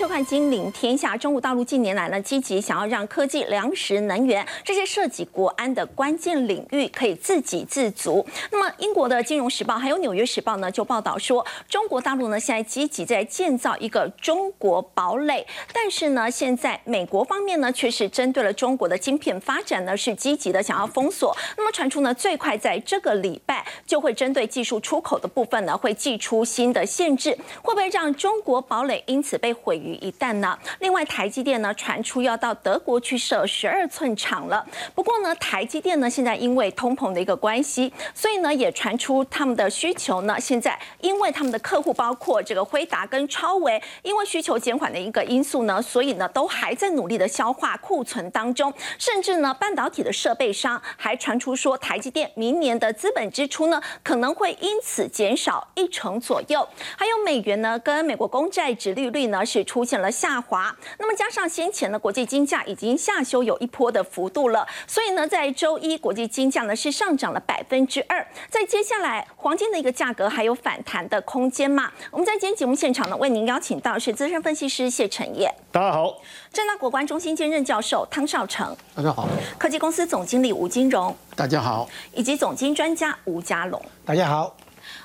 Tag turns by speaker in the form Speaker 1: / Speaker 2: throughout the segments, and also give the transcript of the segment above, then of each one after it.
Speaker 1: 收看《金陵天下》。中国大陆近年来呢，积极想要让科技、粮食、能源这些涉及国安的关键领域可以自给自足。那么，英国的《金融时报》还有《纽约时报》呢，就报道说，中国大陆呢现在积极在建造一个中国堡垒。但是呢，现在美国方面呢，却是针对了中国的晶片发展呢，是积极的想要封锁。那么传出呢，最快在这个礼拜就会针对技术出口的部分呢，会寄出新的限制，会不会让中国堡垒因此被毁于于一旦呢？另外，台积电呢传出要到德国去设十二寸厂了。不过呢，台积电呢现在因为通膨的一个关系，所以呢也传出他们的需求呢现在因为他们的客户包括这个辉达跟超维，因为需求减缓的一个因素呢，所以呢都还在努力的消化库存当中。甚至呢，半导体的设备商还传出说，台积电明年的资本支出呢可能会因此减少一成左右。还有美元呢跟美国公债值利率呢是出现了下滑，那么加上先前呢国际金价已经下修有一波的幅度了，所以呢在周一国际金价呢是上涨了百分之二，在接下来黄金的一个价格还有反弹的空间吗？我们在今天节目现场呢为您邀请到是资深分析师谢晨业，
Speaker 2: 大家好；
Speaker 1: 正大国关中心兼任教授汤少成，
Speaker 3: 大家好；
Speaker 1: 科技公司总经理吴金荣，
Speaker 3: 大家好；
Speaker 1: 以及总经专家吴家龙，
Speaker 3: 大家好。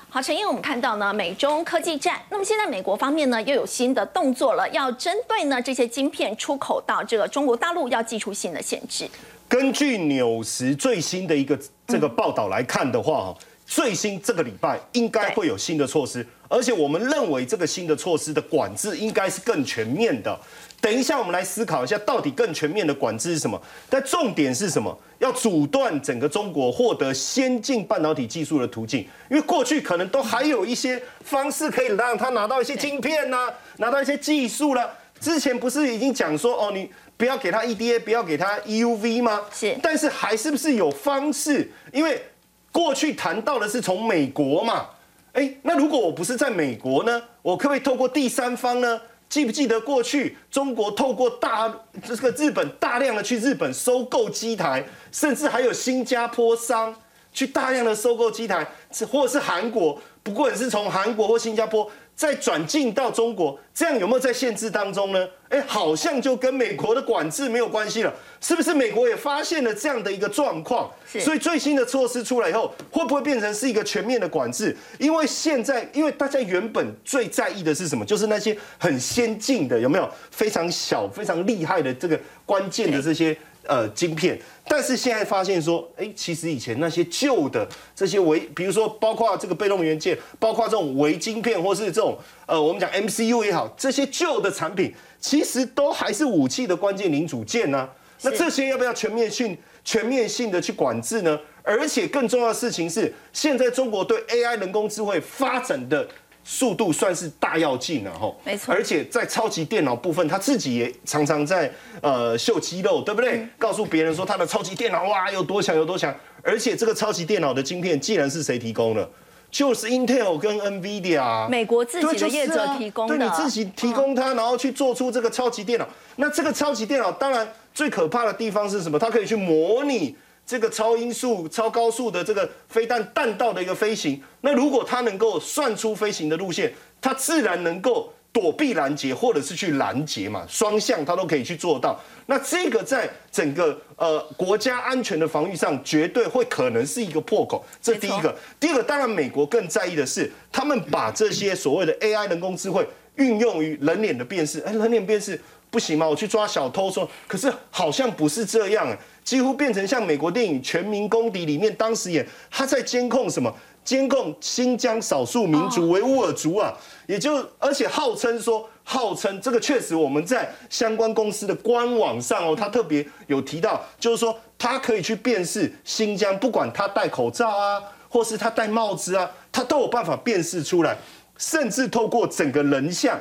Speaker 1: 好，陈英，我们看到呢，美中科技战。那么现在美国方面呢，又有新的动作了，要针对呢这些晶片出口到这个中国大陆，要寄出新的限制。
Speaker 2: 根据纽时最新的一个这个报道来看的话，哈，最新这个礼拜应该会有新的措施，而且我们认为这个新的措施的管制应该是更全面的。等一下，我们来思考一下，到底更全面的管制是什么？但重点是什么？要阻断整个中国获得先进半导体技术的途径，因为过去可能都还有一些方式可以让他拿到一些晶片呐，拿到一些技术了。之前不是已经讲说，哦，你不要给他 EDA，不要给他 EUV 吗？
Speaker 1: 是。
Speaker 2: 但是还是不是有方式？因为过去谈到的是从美国嘛，哎，那如果我不是在美国呢，我可不可以透过第三方呢？记不记得过去中国透过大这个日本大量的去日本收购机台，甚至还有新加坡商去大量的收购机台，或者是韩国，不管是从韩国或新加坡。再转进到中国，这样有没有在限制当中呢？哎，好像就跟美国的管制没有关系了，是不是？美国也发现了这样的一个状况，所以最新的措施出来以后，会不会变成是一个全面的管制？因为现在，因为大家原本最在意的是什么？就是那些很先进的，有没有非常小、非常厉害的这个关键的这些。呃，晶片，但是现在发现说，哎，其实以前那些旧的这些微，比如说包括这个被动元件，包括这种微晶片，或是这种呃，我们讲 MCU 也好，这些旧的产品，其实都还是武器的关键零组件呢。那这些要不要全面性、全面性的去管制呢？而且更重要的事情是，现在中国对 AI 人工智慧发展的。速度算是大要进了哈，
Speaker 1: 没错。
Speaker 2: 而且在超级电脑部分，他自己也常常在呃秀肌肉，对不对？告诉别人说他的超级电脑哇有多强有多强。而且这个超级电脑的晶片，既然是谁提供的，就是 Intel 跟 NVIDIA，
Speaker 1: 美国自己的业者提供的。
Speaker 2: 对，你自己提供它，然后去做出这个超级电脑。那这个超级电脑，当然最可怕的地方是什么？它可以去模拟。这个超音速、超高速的这个飞弹弹道的一个飞行，那如果它能够算出飞行的路线，它自然能够躲避拦截，或者是去拦截嘛，双向它都可以去做到。那这个在整个呃国家安全的防御上，绝对会可能是一个破口。这第一个，第二个，当然美国更在意的是，他们把这些所谓的 AI 人工智慧运用于人脸的辨识。哎，人脸辨识不行吗？我去抓小偷说，可是好像不是这样。几乎变成像美国电影《全民公敌》里面当时演，他在监控什么？监控新疆少数民族维吾尔族啊，也就而且号称说，号称这个确实我们在相关公司的官网上哦，他特别有提到，就是说他可以去辨识新疆，不管他戴口罩啊，或是他戴帽子啊，他都有办法辨识出来，甚至透过整个人像，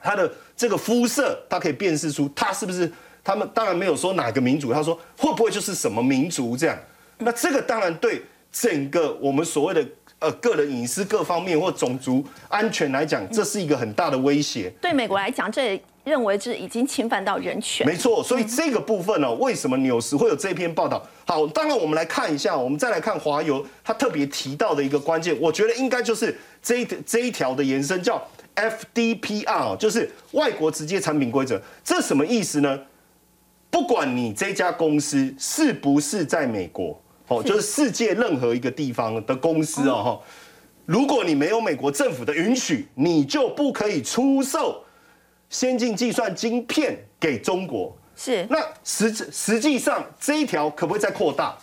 Speaker 2: 他的这个肤色，他可以辨识出他是不是。他们当然没有说哪个民族，他说会不会就是什么民族这样？那这个当然对整个我们所谓的呃个人隐私各方面或种族安全来讲，这是一个很大的威胁。
Speaker 1: 对美国来讲，这认为是已经侵犯到人权。
Speaker 2: 没错，所以这个部分呢，为什么纽时会有这篇报道？好，当然我们来看一下，我们再来看华油，他特别提到的一个关键，我觉得应该就是这一这一条的延伸，叫 FDPR，就是外国直接产品规则。这什么意思呢？不管你这家公司是不是在美国，哦，就是世界任何一个地方的公司哦，哈，如果你没有美国政府的允许，你就不可以出售先进计算晶片给中国。
Speaker 1: 是。
Speaker 2: 那实实际上这一条可不可以再扩大？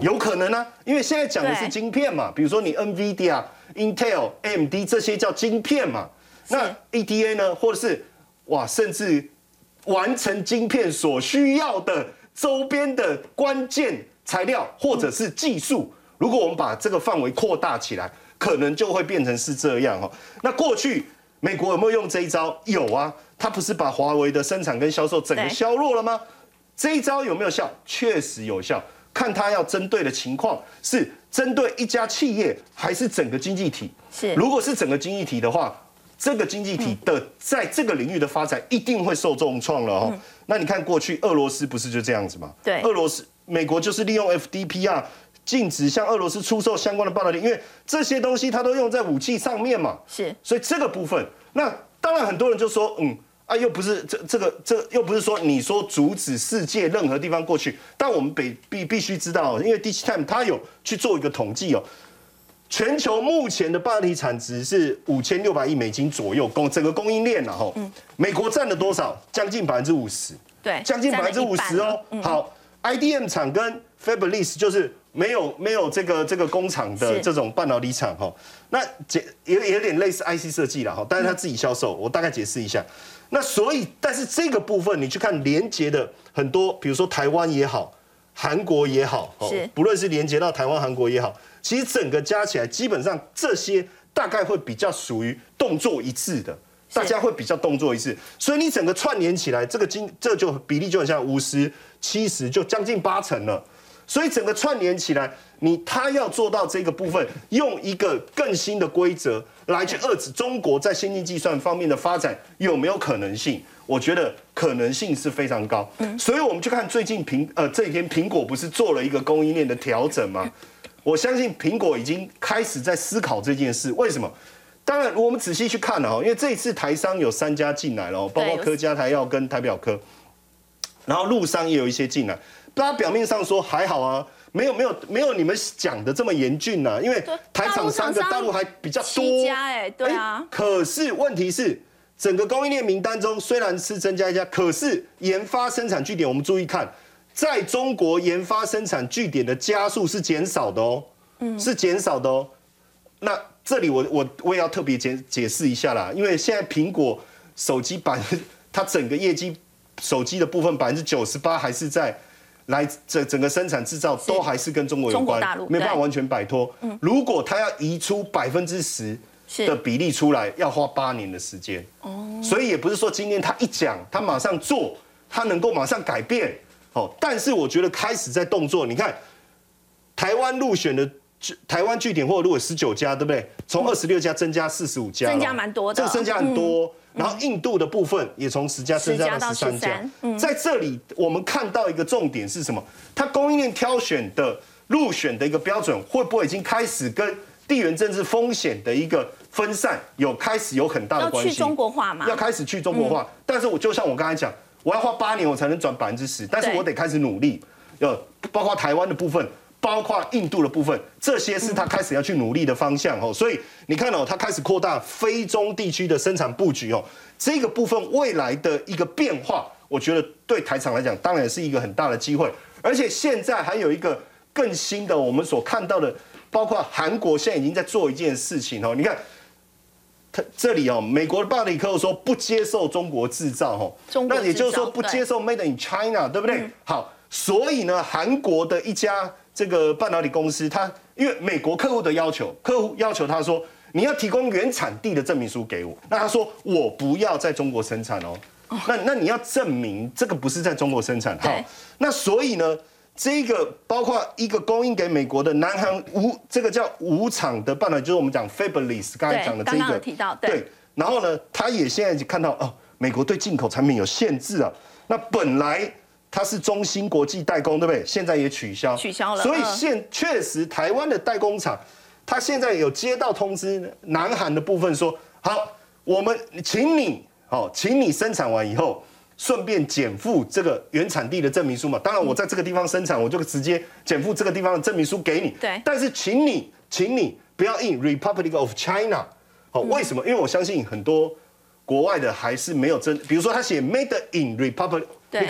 Speaker 2: 有可能呢，因为现在讲的是晶片嘛，比如说你 NVIDIA、Intel、AMD 这些叫晶片嘛，那 EDA 呢，或者是哇，甚至。完成晶片所需要的周边的关键材料或者是技术，如果我们把这个范围扩大起来，可能就会变成是这样哦。那过去美国有没有用这一招？有啊，他不是把华为的生产跟销售整个削弱了吗？这一招有没有效？确实有效。看他要针对的情况是针对一家企业还是整个经济体？
Speaker 1: 是，
Speaker 2: 如果是整个经济体的话。这个经济体的在这个领域的发展一定会受重创了哦。那你看过去俄罗斯不是就这样子吗？
Speaker 1: 对，
Speaker 2: 俄罗斯、美国就是利用 FDPR 禁止向俄罗斯出售相关的半导体，因为这些东西它都用在武器上面嘛。
Speaker 1: 是，
Speaker 2: 所以这个部分，那当然很多人就说，嗯啊，又不是这这个这又不是说你说阻止世界任何地方过去，但我们必必必须知道，因为 Digitime 它有去做一个统计哦。全球目前的半导体产值是五千六百亿美金左右，供整个供应链然后，美国占了多少？将近百分之五十，
Speaker 1: 对，
Speaker 2: 将近百分之五十哦。好，IDM 厂跟 Fabless 就是没有没有这个这个工厂的这种半导体厂哈。那解也有点类似 IC 设计了哈，但是他自己销售，我大概解释一下。那所以，但是这个部分你去看连接的很多，比如说台湾也好，韩国也好，
Speaker 1: 是
Speaker 2: 不论是连接到台湾、韩国也好。其实整个加起来，基本上这些大概会比较属于动作一致的，大家会比较动作一致，所以你整个串联起来，这个金这就比例就很像五十七十，就将近八成了。所以整个串联起来，你他要做到这个部分，用一个更新的规则来去遏制中国在先进计算方面的发展，有没有可能性？我觉得可能性是非常高。所以我们去看最近苹呃这几天苹果不是做了一个供应链的调整吗？我相信苹果已经开始在思考这件事。为什么？当然，我们仔细去看了哦，因为这一次台商有三家进来了，包括科家、台药跟台表科，然后陆商也有一些进来。大家表面上说还好啊，没有没有没有你们讲的这么严峻呐，因为台厂商的大陆还比较多。
Speaker 1: 家哎，对啊。
Speaker 2: 可是问题是，整个供应链名单中虽然是增加一家，可是研发生产据点，我们注意看。在中国研发生产据点的加速是减少的哦，嗯，是减少的哦。那这里我我我也要特别解解释一下啦，因为现在苹果手机版它整个业绩手机的部分百分之九十八还是在来整整个生产制造都还是跟中国有关，没办法完全摆脱。嗯，如果它要移出百分之十的比例出来，要花八年的时间。哦，所以也不是说今天他一讲，他马上做，他能够马上改变。哦，但是我觉得开始在动作，你看台湾入选的台湾据点或者如果十九家，对不对？从二十六家增加四十五家，
Speaker 1: 增加蛮多的，
Speaker 2: 这个增加很多。然后印度的部分也从十家增加到十三家。在这里我们看到一个重点是什么？它供应链挑选的入选的一个标准，会不会已经开始跟地缘政治风险的一个分散有开始有很大的关系？
Speaker 1: 要去中国化嘛？
Speaker 2: 要开始去中国化。但是我就像我刚才讲。我要花八年，我才能转百分之十，但是我得开始努力。要包括台湾的部分，包括印度的部分，这些是他开始要去努力的方向哦。所以你看哦，他开始扩大非中地区的生产布局哦。这个部分未来的一个变化，我觉得对台厂来讲，当然是一个很大的机会。而且现在还有一个更新的，我们所看到的，包括韩国现在已经在做一件事情哦。你看。这里哦，美国的巴里克说不接受中国制造哈，
Speaker 1: 那
Speaker 2: 也就是说不接受 Made in China，对不对？好，所以呢，韩国的一家这个半导体公司，它因为美国客户的要求，客户要求他说你要提供原产地的证明书给我，那他说我不要在中国生产哦，那那你要证明这个不是在中国生产，好，那所以呢？这个包括一个供应给美国的南韩无这个叫无厂的半导体，就是我们讲 Fabless 刚才讲的这个，
Speaker 1: 提到对。
Speaker 2: 然后呢，他也现在就看到哦，美国对进口产品有限制啊。那本来它是中芯国际代工，对不对？现在也取消，
Speaker 1: 取消了。
Speaker 2: 所以现确实台湾的代工厂，他现在有接到通知，南韩的部分说好，我们请你哦，请你生产完以后，顺便减负这个原产地的证明书嘛。当然，我在这个地方生产，我就直接减负这个地方的证明书给你。
Speaker 1: 对。
Speaker 2: 但是，请你，请你不要印 Republic of China。好，为什么？因为我相信很多国外的还是没有真，比如说他写 Made in Republic。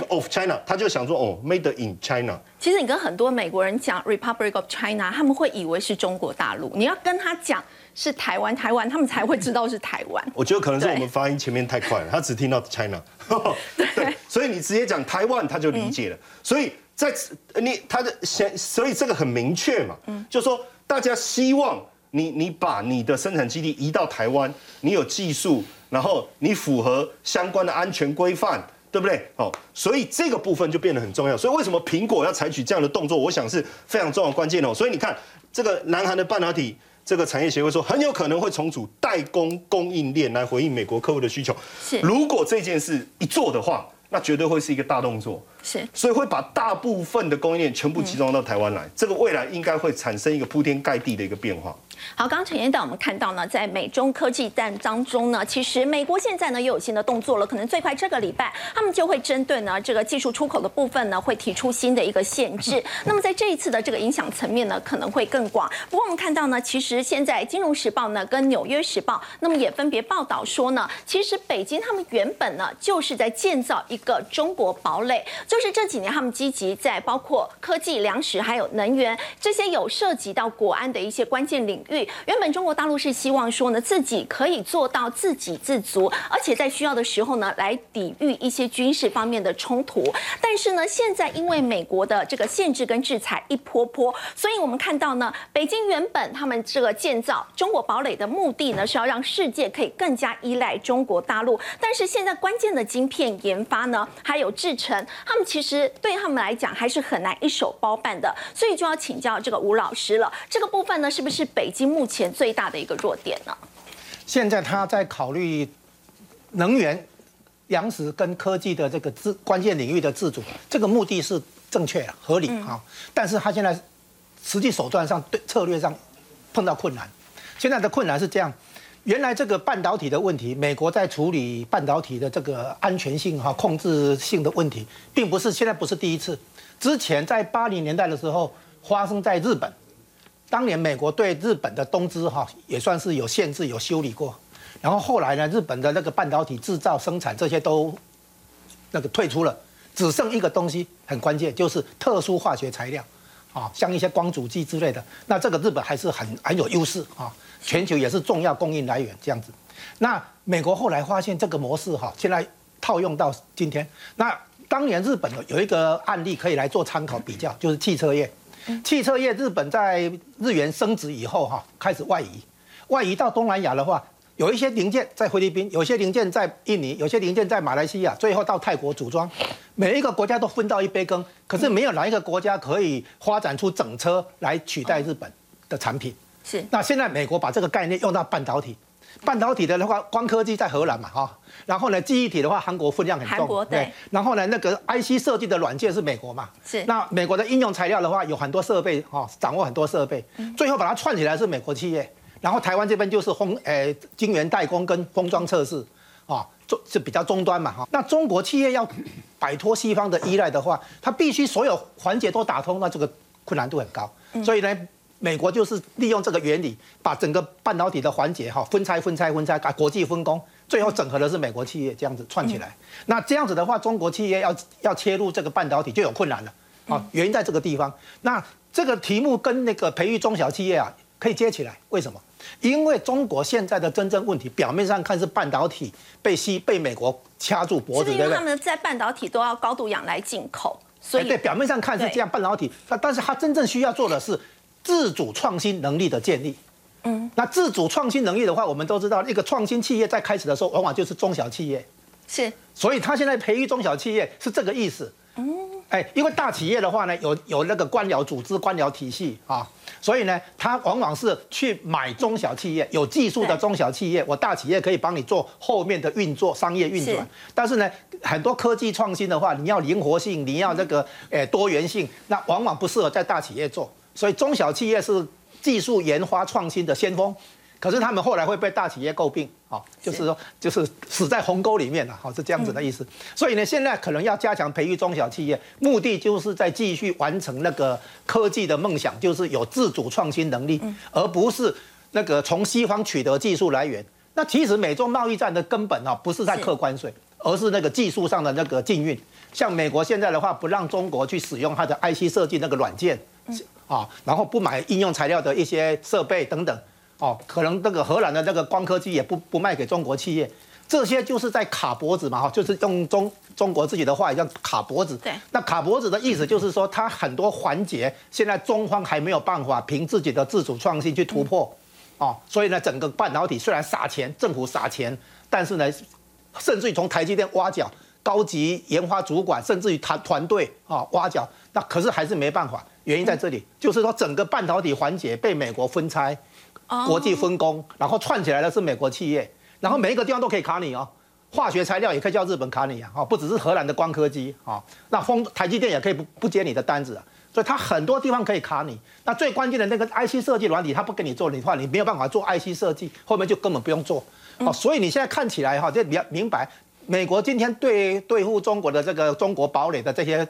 Speaker 2: of China，他就想说哦，Made in China。
Speaker 1: 其实你跟很多美国人讲 Republic of China，他们会以为是中国大陆。你要跟他讲是台湾，台湾他们才会知道是台湾。
Speaker 2: 我觉得可能是我们发音前面太快了，他只听到 China。
Speaker 1: 对，
Speaker 2: 所以你直接讲台湾，他就理解了。所以在你他的先，所以这个很明确嘛，就说大家希望你你把你的生产基地移到台湾，你有技术，然后你符合相关的安全规范。对不对？哦，所以这个部分就变得很重要。所以为什么苹果要采取这样的动作？我想是非常重要的关键哦。所以你看，这个南韩的半导体这个产业协会说，很有可能会重组代工供应链来回应美国客户的需求。
Speaker 1: 是，
Speaker 2: 如果这件事一做的话，那绝对会是一个大动作。
Speaker 1: 是，
Speaker 2: 所以会把大部分的供应链全部集中到台湾来。这个未来应该会产生一个铺天盖地的一个变化。
Speaker 1: 好，刚刚陈院长我们看到呢，在美中科技战当中呢，其实美国现在呢又有新的动作了，可能最快这个礼拜，他们就会针对呢这个技术出口的部分呢，会提出新的一个限制。那么在这一次的这个影响层面呢，可能会更广。不过我们看到呢，其实现在《金融时报》呢跟《纽约时报》那么也分别报道说呢，其实北京他们原本呢就是在建造一个中国堡垒，就是这几年他们积极在包括科技、粮食还有能源这些有涉及到国安的一些关键领域。原本中国大陆是希望说呢，自己可以做到自给自足，而且在需要的时候呢，来抵御一些军事方面的冲突。但是呢，现在因为美国的这个限制跟制裁一波波，所以我们看到呢，北京原本他们这个建造中国堡垒的目的呢，是要让世界可以更加依赖中国大陆。但是现在关键的晶片研发呢，还有制成，他们其实对他们来讲还是很难一手包办的。所以就要请教这个吴老师了，这个部分呢，是不是北京？目前最大的一个弱点呢？
Speaker 3: 现在他在考虑能源、粮食跟科技的这个自关键领域的自主，这个目的是正确合理啊。但是他现在实际手段上对策略上碰到困难。现在的困难是这样：原来这个半导体的问题，美国在处理半导体的这个安全性哈控制性的问题，并不是现在不是第一次。之前在八零年代的时候发生在日本。当年美国对日本的东芝哈也算是有限制、有修理过，然后后来呢，日本的那个半导体制造、生产这些都那个退出了，只剩一个东西很关键，就是特殊化学材料，啊，像一些光阻剂之类的。那这个日本还是很很有优势啊，全球也是重要供应来源这样子。那美国后来发现这个模式哈，现在套用到今天。那当年日本有有一个案例可以来做参考比较，就是汽车业。汽车业，日本在日元升值以后，哈，开始外移，外移到东南亚的话，有一些零件在菲律宾，有些零件在印尼，有些零件在马来西亚，最后到泰国组装，每一个国家都分到一杯羹，可是没有哪一个国家可以发展出整车来取代日本的产品。
Speaker 1: 是，
Speaker 3: 那现在美国把这个概念用到半导体。半导体的的话，光科技在荷兰嘛，哈，然后呢，记忆体的话，韩国分量很重，
Speaker 1: 韩国对，
Speaker 3: 然后呢，那个 IC 设计的软件是美国嘛，
Speaker 1: 是，
Speaker 3: 那美国的应用材料的话，有很多设备，哈，掌握很多设备，最后把它串起来是美国企业，然后台湾这边就是封，诶，晶圆代工跟封装测试，啊，中是比较终端嘛，哈，那中国企业要摆脱西方的依赖的话，它必须所有环节都打通，那这个困难度很高，所以呢。美国就是利用这个原理，把整个半导体的环节哈分拆、分拆、分拆，搞国际分工，最后整合的是美国企业，这样子串起来。那这样子的话，中国企业要要切入这个半导体就有困难了。啊，原因在这个地方。那这个题目跟那个培育中小企业啊可以接起来，为什么？因为中国现在的真正问题，表面上看是半导体被吸被美国掐住脖子，
Speaker 1: 对不对？他们在半导体都要高度仰赖进口，所以
Speaker 3: 对表面上看是这样，半导体，但但是它真正需要做的是。自主创新能力的建立，嗯，那自主创新能力的话，我们都知道，一个创新企业在开始的时候，往往就是中小企业，
Speaker 1: 是，
Speaker 3: 所以他现在培育中小企业是这个意思，嗯，哎，因为大企业的话呢，有有那个官僚组织、官僚体系啊，所以呢，他往往是去买中小企业，有技术的中小企业，我大企业可以帮你做后面的运作、商业运转，但是呢，很多科技创新的话，你要灵活性，你要那个诶多元性，那往往不适合在大企业做。所以中小企业是技术研发创新的先锋，可是他们后来会被大企业诟病，啊，就是说就是死在鸿沟里面了，好是这样子的意思。所以呢，现在可能要加强培育中小企业，目的就是在继续完成那个科技的梦想，就是有自主创新能力，而不是那个从西方取得技术来源。那其实美中贸易战的根本啊，不是在客关税，而是那个技术上的那个禁运。像美国现在的话，不让中国去使用它的 IC 设计那个软件，啊，然后不买应用材料的一些设备等等，哦，可能这个荷兰的那个光刻机也不不卖给中国企业，这些就是在卡脖子嘛，哈，就是用中中国自己的话叫卡脖子。
Speaker 1: 对。
Speaker 3: 那卡脖子的意思就是说，它很多环节现在中方还没有办法凭自己的自主创新去突破。哦，所以呢，整个半导体虽然撒钱，政府撒钱，但是呢，甚至于从台积电挖角高级研发主管，甚至于团团队啊挖角，那可是还是没办法。原因在这里，就是说整个半导体环节被美国分拆，国际分工，然后串起来的是美国企业，然后每一个地方都可以卡你哦，化学材料也可以叫日本卡你啊，哦，不只是荷兰的光刻机啊，那风台积电也可以不不接你的单子啊。所以它很多地方可以卡你，那最关键的那个 IC 设计软体，它不给你做的话，你没有办法做 IC 设计，后面就根本不用做。哦，所以你现在看起来哈，就明明白，美国今天对对付中国的这个中国堡垒的这些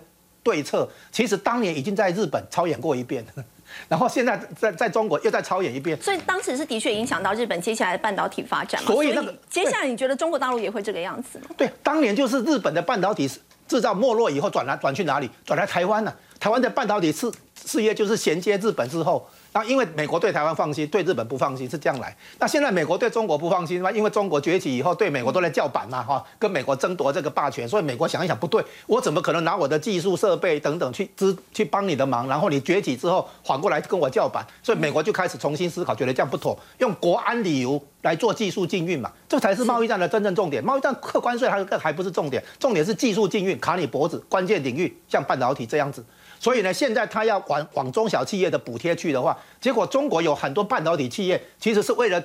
Speaker 3: 对策，其实当年已经在日本操演过一遍，然后现在在在中国又再操演一遍。
Speaker 1: 所以当时是的确影响到日本接下来的半导体发展。
Speaker 3: 所以那个
Speaker 1: 接下来你觉得中国大陆也会这个样子吗？
Speaker 3: 对，当年就是日本的半导体制造没落以后，转来转去哪里？转来台湾了。台湾的半导体事事业就是衔接日本之后，那因为美国对台湾放心，对日本不放心，是这样来。那现在美国对中国不放心嘛？因为中国崛起以后，对美国都在叫板嘛，哈，跟美国争夺这个霸权。所以美国想一想，不对，我怎么可能拿我的技术设备等等去支去帮你的忙？然后你崛起之后，反过来跟我叫板，所以美国就开始重新思考，觉得这样不妥，用国安理由来做技术禁运嘛，这才是贸易战的真正重点。贸易战客关税还还不是重点，重点是技术禁运，卡你脖子，关键领域像半导体这样子。所以呢，现在他要往往中小企业的补贴去的话，结果中国有很多半导体企业其实是为了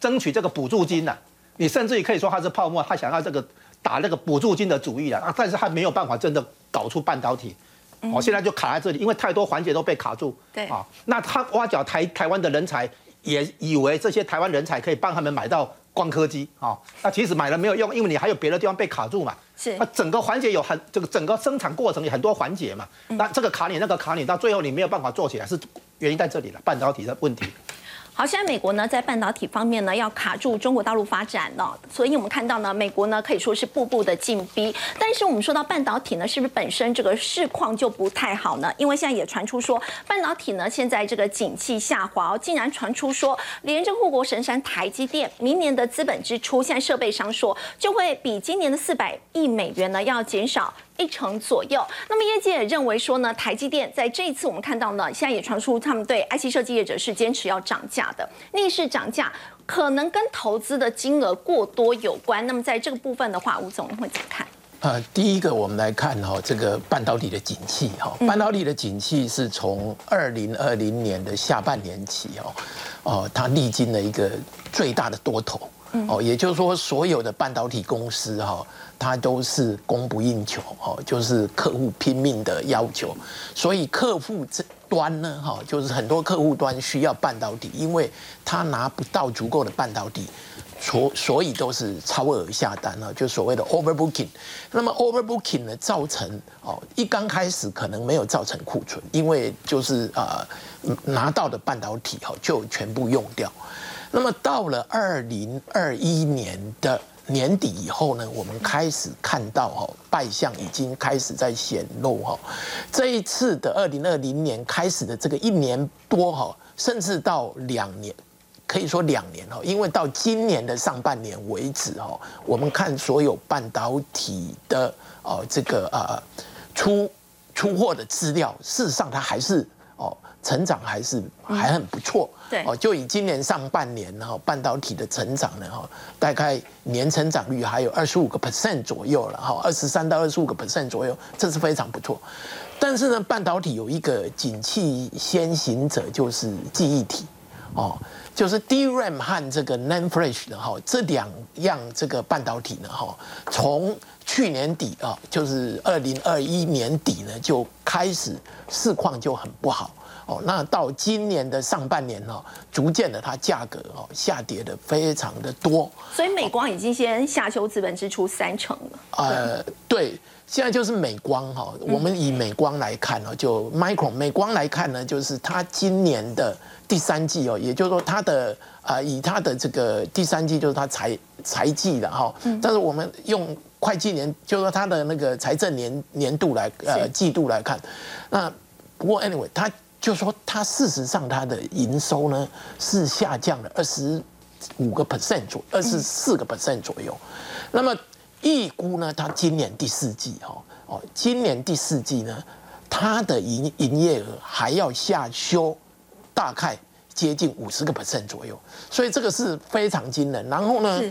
Speaker 3: 争取这个补助金的，你甚至于可以说它是泡沫，他想要这个打那个补助金的主意啊，但是他没有办法真的搞出半导体，哦，现在就卡在这里，因为太多环节都被卡住，
Speaker 1: 对啊，
Speaker 3: 那他挖角台台湾的人才，也以为这些台湾人才可以帮他们买到。光刻机啊，那其实买了没有用，因为你还有别的地方被卡住嘛。
Speaker 1: 是，
Speaker 3: 那整个环节有很这个整个生产过程有很多环节嘛。那这个卡你那个卡你，到最后你没有办法做起来，是原因在这里了，半导体的问题。
Speaker 1: 好，现在美国呢在半导体方面呢要卡住中国大陆发展了，所以我们看到呢，美国呢可以说是步步的进逼。但是我们说到半导体呢，是不是本身这个市况就不太好呢？因为现在也传出说半导体呢现在这个景气下滑，竟然传出说连着护国神山台积电明年的资本支出，现在设备商说就会比今年的四百亿美元呢要减少。一成左右。那么业界也认为说呢，台积电在这一次我们看到呢，现在也传出他们对 IC 设计业者是坚持要涨价的，逆势涨价可能跟投资的金额过多有关。那么在这个部分的话，吴总会怎么看？
Speaker 4: 呃，第一个我们来看哈，这个半导体的景气哈，半导体的景气是从二零二零年的下半年起哦，哦，它历经了一个最大的多头，哦，也就是说所有的半导体公司哈。它都是供不应求哦，就是客户拼命的要求，所以客户这端呢，哈，就是很多客户端需要半导体，因为他拿不到足够的半导体，所所以都是超额下单了，就所谓的 overbooking。那么 overbooking 呢，造成哦，一刚开始可能没有造成库存，因为就是呃拿到的半导体哈就全部用掉。那么到了二零二一年的。年底以后呢，我们开始看到哈败相已经开始在显露哈。这一次的二零二零年开始的这个一年多哈，甚至到两年，可以说两年哈，因为到今年的上半年为止哈，我们看所有半导体的哦这个呃出出货的资料，事实上它还是。成长还是还很不错，
Speaker 1: 对哦，
Speaker 4: 就以今年上半年哈半导体的成长呢哈，大概年成长率还有二十五个 percent 左右了哈，二十三到二十五个 percent 左右，这是非常不错。但是呢，半导体有一个景气先行者，就是记忆体哦，就是 DRAM 和这个 NAND Flash 的哈这两样这个半导体呢哈，从去年底啊，就是二零二一年底呢就开始市况就很不好。哦，那到今年的上半年哦，逐渐的它价格哦下跌的非常的多。
Speaker 1: 所以美光已经先下修资本支出三成了。
Speaker 4: 呃，对，现在就是美光哈，我们以美光来看哦，就 Micro 美光来看呢，就是它今年的第三季哦，也就是说它的啊，以它的这个第三季就是它财财季的哈，但是我们用会计年，就是说它的那个财政年年度来呃季度来看，那不过 anyway 它。就说它事实上它的营收呢是下降了二十五个 percent 左二十四个 percent 左右，那么预估呢，它今年第四季哈哦，今年第四季呢，它的营营业额还要下修，大概接近五十个 percent 左右，所以这个是非常惊人。然后呢，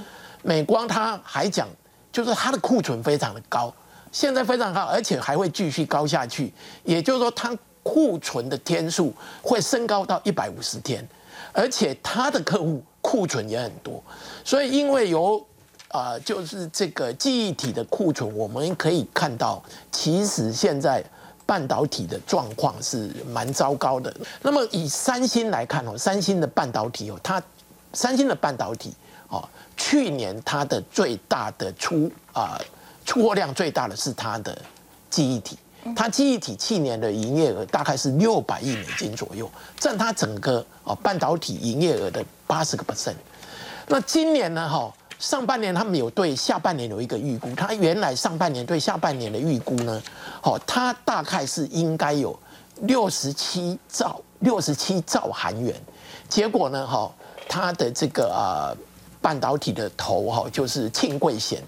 Speaker 4: 美光它还讲，就是它的库存非常的高，现在非常高，而且还会继续高下去，也就是说它。库存的天数会升高到一百五十天，而且他的客户库存也很多，所以因为有啊，就是这个记忆体的库存，我们可以看到，其实现在半导体的状况是蛮糟糕的。那么以三星来看哦，三星的半导体哦，它三星的半导体哦，去年它的最大的出啊出货量最大的是它的记忆体。它记忆体去年的营业额大概是六百亿美金左右，占它整个哦半导体营业额的八十个 percent。那今年呢？哈，上半年他们有对下半年有一个预估，它原来上半年对下半年的预估呢，好，它大概是应该有六十七兆六十七兆韩元，结果呢，哈，它的这个啊半导体的头哈就是庆贵贤，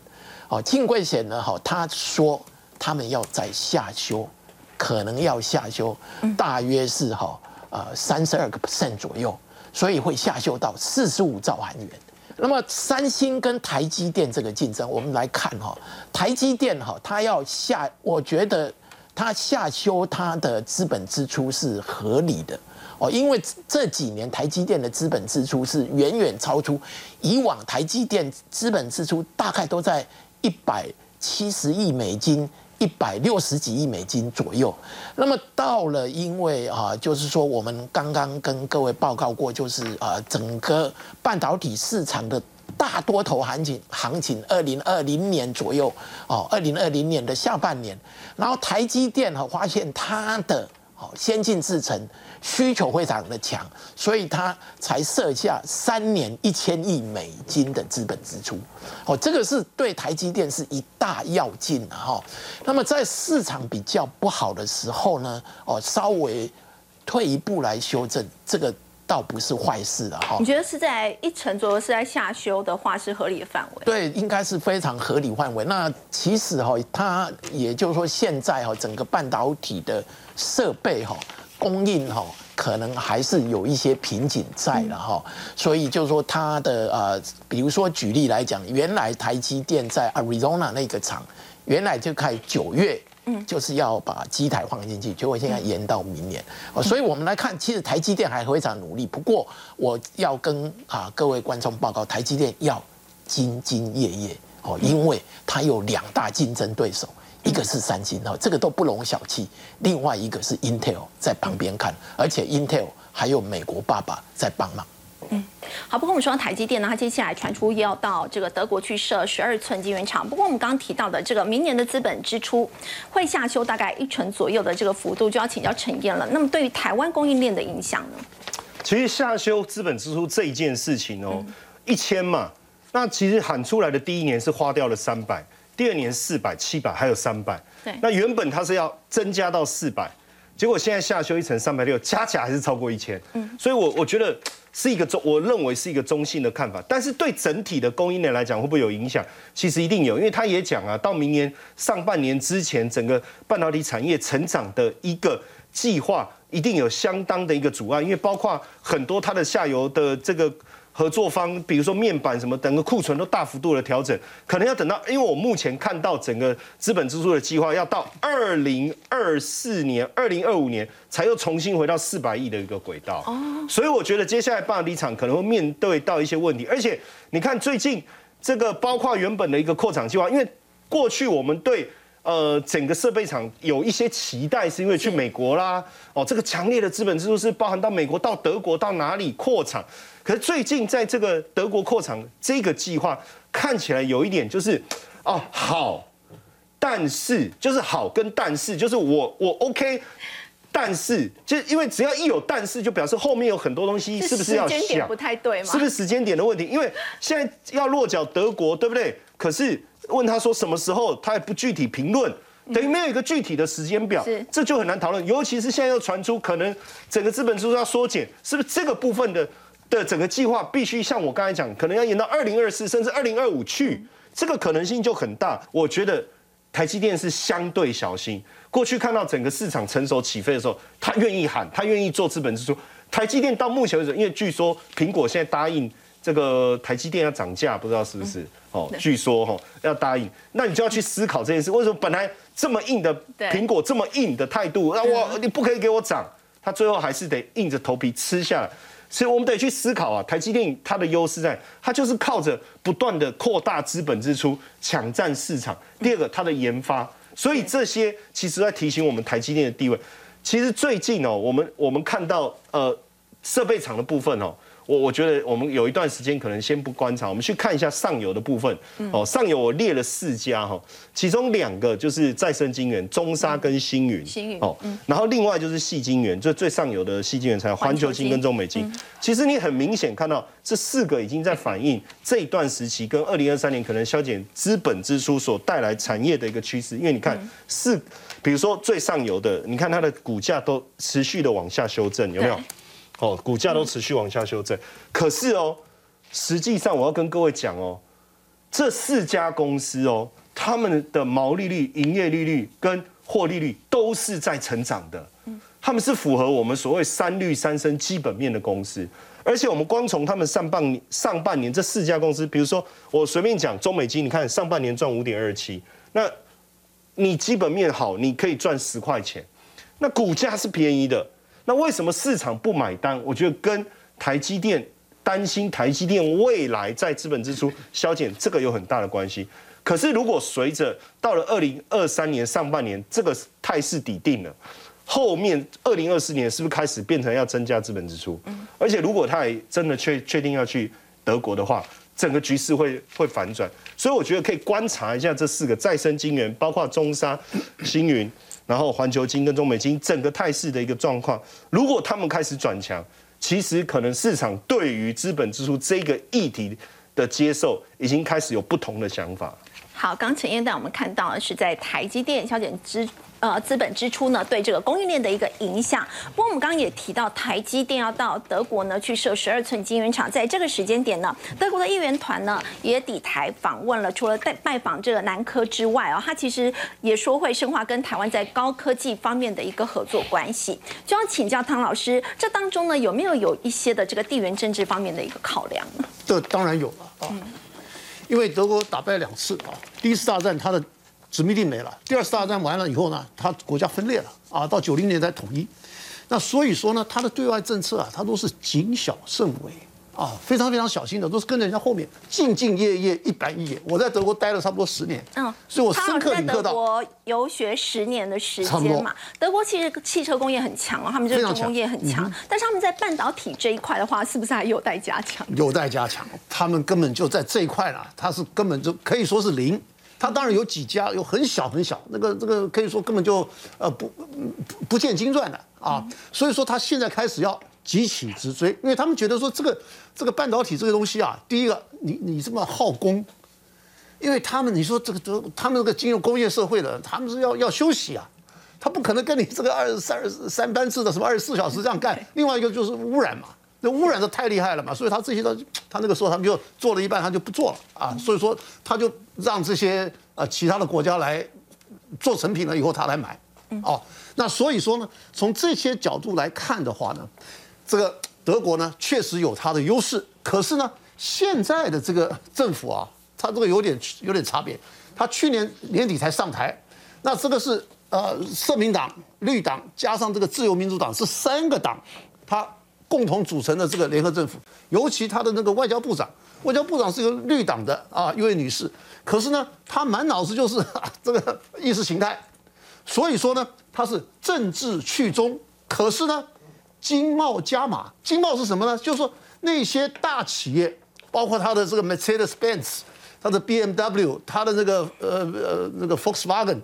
Speaker 4: 哦，庆贵贤呢，哈，他说。他们要在下修，可能要下修，大约是哈呃三十二个 percent 左右，所以会下修到四十五兆韩元。那么三星跟台积电这个竞争，我们来看哈，台积电哈，它要下，我觉得它下修它的资本支出是合理的哦，因为这几年台积电的资本支出是远远超出以往台积电资本支出大概都在一百七十亿美金。一百六十几亿美金左右，那么到了，因为啊，就是说我们刚刚跟各位报告过，就是啊，整个半导体市场的大多头行情，行情二零二零年左右哦，二零二零年的下半年，然后台积电哈发现它的。先进制程需求非常的强，所以它才设下三年一千亿美金的资本支出。哦，这个是对台积电是一大要进的哈。那么在市场比较不好的时候呢，哦，稍微退一步来修正，这个倒不是坏事的哈。
Speaker 1: 你觉得是在一成左右是在下修的话，是合理的范围？
Speaker 4: 对，应该是非常合理范围。那其实哈，它也就是说现在哈，整个半导体的。设备哈供应哈可能还是有一些瓶颈在了哈，所以就是说它的呃，比如说举例来讲，原来台积电在 Arizona 那个厂，原来就开九月，嗯，就是要把机台放进去，结果现在延到明年，哦，所以我们来看，其实台积电还非常努力。不过我要跟啊各位观众报告，台积电要兢兢业业哦，因为它有两大竞争对手。一个是三星哦，这个都不容小觑。另外一个是 Intel 在旁边看，而且 Intel 还有美国爸爸在帮忙。
Speaker 1: 嗯，好。不过我们说台积电呢，它接下来传出要到这个德国去设十二寸晶圆厂。不过我们刚刚提到的这个明年的资本支出会下修大概一成左右的这个幅度，就要请教陈燕了。那么对于台湾供应链的影响呢？
Speaker 2: 其实下修资本支出这一件事情哦，一千嘛，那其实喊出来的第一年是花掉了三百。第二年四百、七百，还有三百。
Speaker 1: 对，
Speaker 2: 那原本它是要增加到四百，结果现在下修一层三百六，加起来还是超过一千。嗯，所以，我我觉得是一个中，我认为是一个中性的看法。但是对整体的供应链来讲，会不会有影响？其实一定有，因为他也讲啊，到明年上半年之前，整个半导体产业成长的一个计划，一定有相当的一个阻碍，因为包括很多它的下游的这个。合作方，比如说面板什么，整个库存都大幅度的调整，可能要等到，因为我目前看到整个资本支出的计划要到二零二四年、二零二五年才又重新回到四百亿的一个轨道。哦，所以我觉得接下来半导体厂可能会面对到一些问题，而且你看最近这个包括原本的一个扩厂计划，因为过去我们对呃，整个设备厂有一些期待，是因为去美国啦，哦，这个强烈的资本支出是包含到美国、到德国、到哪里扩厂。可是最近在这个德国扩厂这个计划看起来有一点就是，哦，好，但是就是好跟但是就是我我 OK。但是，就因为只要一有但是，就表示后面有很多东西，是不是要想？
Speaker 1: 不太对吗？
Speaker 2: 是不是时间点的问题？因为现在要落脚德国，对不对？可是问他说什么时候，他也不具体评论，等于没有一个具体的时间表，这就很难讨论。尤其是现在又传出可能整个资本支出要缩减，是不是这个部分的的整个计划必须像我刚才讲，可能要延到二零二四甚至二零二五去，这个可能性就很大。我觉得台积电是相对小心。过去看到整个市场成熟起飞的时候，他愿意喊，他愿意做资本支出。台积电到目前为止，因为据说苹果现在答应这个台积电要涨价，不知道是不是？哦，据说哈要答应，那你就要去思考这件事。为什么本来这么硬的苹果这么硬的态度，那我你不可以给我涨，他最后还是得硬着头皮吃下来。所以我们得去思考啊，台积电它的优势在，它就是靠着不断的扩大资本支出，抢占市场。第二个，它的研发。所以这些其实在提醒我们台积电的地位。其实最近哦，我们我们看到呃设备厂的部分哦。我我觉得我们有一段时间可能先不观察，我们去看一下上游的部分。哦，上游我列了四家哈，其中两个就是再生晶源，中沙跟星云。
Speaker 1: 星云哦，
Speaker 2: 然后另外就是细晶源，就最上游的细晶源才环球金跟中美金。其实你很明显看到这四个已经在反映这一段时期跟二零二三年可能削减资本支出所带来产业的一个趋势。因为你看四，比如说最上游的，你看它的股价都持续的往下修正，有没有？哦，股价都持续往下修正，可是哦，实际上我要跟各位讲哦，这四家公司哦，他们的毛利率、营业利率跟获利率都是在成长的，他们是符合我们所谓三率三升基本面的公司，而且我们光从他们上半年上半年这四家公司，比如说我随便讲中美金，你看上半年赚五点二七，那你基本面好，你可以赚十块钱，那股价是便宜的。那为什么市场不买单？我觉得跟台积电担心台积电未来在资本支出削减这个有很大的关系。可是如果随着到了二零二三年上半年这个态势底定了，后面二零二四年是不是开始变成要增加资本支出？而且如果他还真的确确定要去德国的话，整个局势会会反转。所以我觉得可以观察一下这四个再生晶圆，包括中沙、星云。然后环球金跟中美金整个态势的一个状况，如果他们开始转强，其实可能市场对于资本支出这个议题的接受，已经开始有不同的想法。
Speaker 1: 好，刚陈燕带我们看到的是在台积电削减支呃资本支出呢，对这个供应链的一个影响。不过我们刚刚也提到，台积电要到德国呢去设十二寸晶圆厂，在这个时间点呢，德国的议员团呢也抵台访问了。除了在拜访这个南科之外哦，他其实也说会深化跟台湾在高科技方面的一个合作关系。就要请教汤老师，这当中呢有没有有一些的这个地缘政治方面的一个考量呢？
Speaker 5: 这当然有了啊。因为德国打败两次啊，第一次大战它的殖民地没了，第二次大战完了以后呢，它国家分裂了啊，到九零年才统一，那所以说呢，他的对外政策啊，他都是谨小慎微。啊，非常非常小心的，都是跟着人家后面，兢兢业业，一板一眼。我在德国待了差不多十年，嗯，所以我深刻领会到。德
Speaker 1: 国游学十年的时间嘛，德国其实汽车工业很强哦，他们这个工业很强，但是他们在半导体这一块的话，是不是还有待加强？
Speaker 5: 有待加强，他们根本就在这一块了，他是根本就可以说是零。他当然有几家，有很小很小，那个这个可以说根本就呃不不见经传的啊，所以说他现在开始要。急起直追，因为他们觉得说这个这个半导体这个东西啊，第一个你你这么耗工，因为他们你说这个都他们这个进入工业社会的，他们是要要休息啊，他不可能跟你这个二三三班制的什么二十四小时这样干。另外一个就是污染嘛，那污染的太厉害了嘛，所以他这些都他那个时候他们就做了一半，他就不做了啊，所以说他就让这些呃其他的国家来做成品了以后他来买，哦，那所以说呢，从这些角度来看的话呢。这个德国呢，确实有它的优势，可是呢，现在的这个政府啊，它这个有点有点差别。他去年年底才上台，那这个是呃社民党、绿党加上这个自由民主党是三个党，它共同组成的这个联合政府，尤其他的那个外交部长，外交部长是个绿党的啊一位女士，可是呢，她满脑子就是 这个意识形态，所以说呢，她是政治去中，可是呢，经贸加码，经贸是什么呢？就是说那些大企业，包括他的这个 Mercedes-Benz，他的 BMW，他的那个呃呃那个 Volkswagen，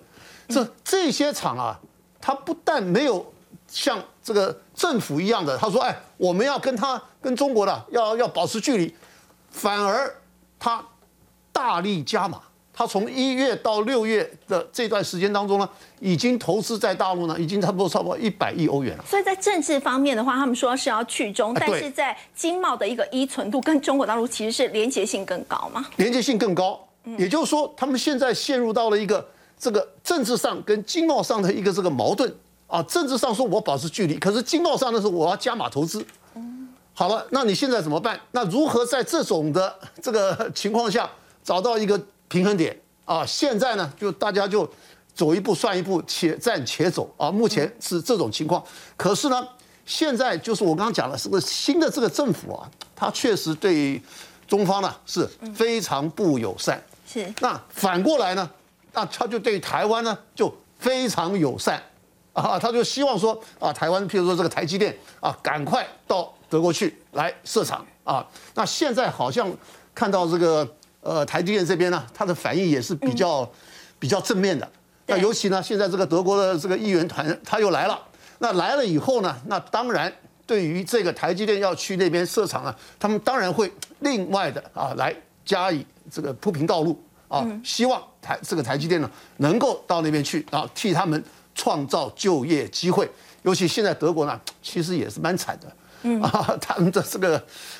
Speaker 5: 这这些厂啊，它不但没有像这个政府一样的，他说，哎，我们要跟他跟中国的要要保持距离，反而他大力加码。他从一月到六月的这段时间当中呢，已经投资在大陆呢，已经差不多差不多一百亿欧元了。
Speaker 1: 所以在政治方面的话，他们说是要去中，但是在经贸的一个依存度跟中国大陆其实是连接性更高嘛？
Speaker 5: 连接性更高，也就是说，他们现在陷入到了一个这个政治上跟经贸上的一个这个矛盾啊。政治上说我保持距离，可是经贸上的时候我要加码投资。好了，那你现在怎么办？那如何在这种的 这个情况下找到一个？平衡点啊，现在呢就大家就走一步算一步，且战且走啊。目前是这种情况，可是呢，现在就是我刚刚讲了，是个新的这个政府啊，它确实对中方呢是非常不友善。
Speaker 1: 是。
Speaker 5: 那反过来呢，那他就对台湾呢就非常友善啊，他就希望说啊，台湾譬如说这个台积电啊，赶快到德国去来设厂啊。那现在好像看到这个。呃，台积电这边呢，他的反应也是比较比较正面的。那尤其呢，现在这个德国的这个议员团他又来了。那来了以后呢，那当然对于这个台积电要去那边设厂啊，他们当然会另外的啊来加以这个铺平道路啊，希望台这个台积电呢能够到那边去啊，替他们创造就业机会。尤其现在德国呢，其实也是蛮惨的。啊，他们的这个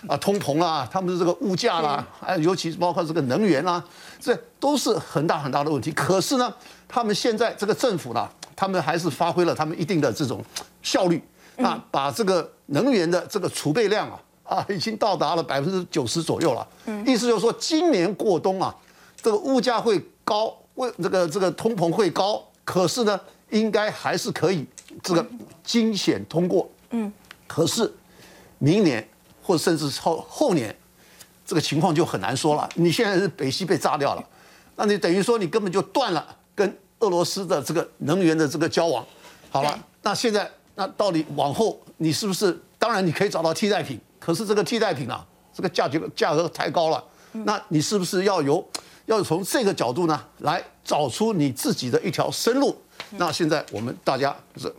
Speaker 5: 啊通膨啦，他们的这个物价啦，还有尤其是包括这个能源啦，这都是很大很大的问题。可是呢，他们现在这个政府呢，他们还是发挥了他们一定的这种效率，啊，把这个能源的这个储备量啊啊，已经到达了百分之九十左右了。嗯，意思就是说，今年过冬啊，这个物价会高，为这个这个通膨会高，可是呢，应该还是可以这个惊险通过。嗯，可是。明年或甚至后后年，这个情况就很难说了。你现在是北溪被炸掉了，那你等于说你根本就断了跟俄罗斯的这个能源的这个交往。好了，那现在那到底往后你是不是？当然你可以找到替代品，可是这个替代品啊，这个价格价格太高了。那你是不是要由要从这个角度呢来找出你自己的一条生路？那现在我们大家就是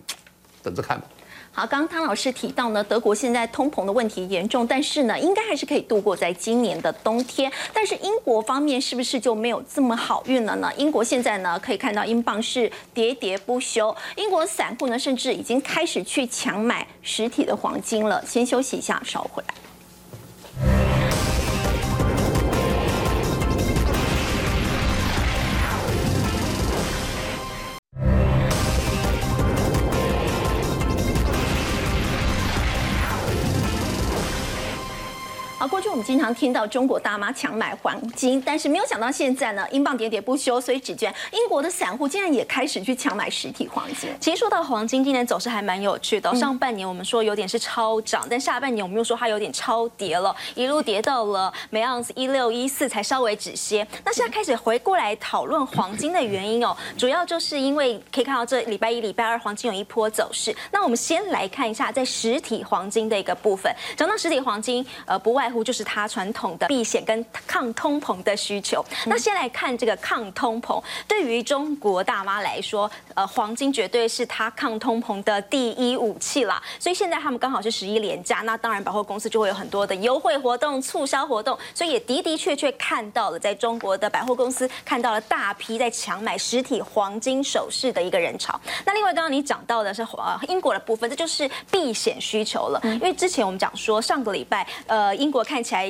Speaker 5: 等着看吧。
Speaker 1: 好，刚刚汤老师提到呢，德国现在通膨的问题严重，但是呢，应该还是可以度过在今年的冬天。但是英国方面是不是就没有这么好运了呢？英国现在呢，可以看到英镑是喋喋不休，英国散户呢，甚至已经开始去抢买实体的黄金了。先休息一下，稍回来。过去我们经常听到中国大妈强买黄金，但是没有想到现在呢，英镑喋喋不休，所以只见英国的散户竟然也开始去抢买实体黄金。
Speaker 6: 其实说到黄金，今年走势还蛮有趣的。上半年我们说有点是超涨，但下半年我们又说它有点超跌了，一路跌到了每盎司一六一四才稍微止歇。那现在开始回过来讨论黄金的原因哦，主要就是因为可以看到这礼拜一、礼拜二黄金有一波走势。那我们先来看一下在实体黄金的一个部分，讲到实体黄金，呃，不外乎。就是它传统的避险跟抗通膨的需求。那先来看这个抗通膨，对于中国大妈来说，呃，黄金绝对是它抗通膨的第一武器啦。所以现在他们刚好是十一连假，那当然百货公司就会有很多的优惠活动、促销活动，所以也的的确确看到了在中国的百货公司看到了大批在抢买实体黄金首饰的一个人潮。那另外刚刚你讲到的是呃英国的部分，这就是避险需求了。因为之前我们讲说上个礼拜呃英国。我看起来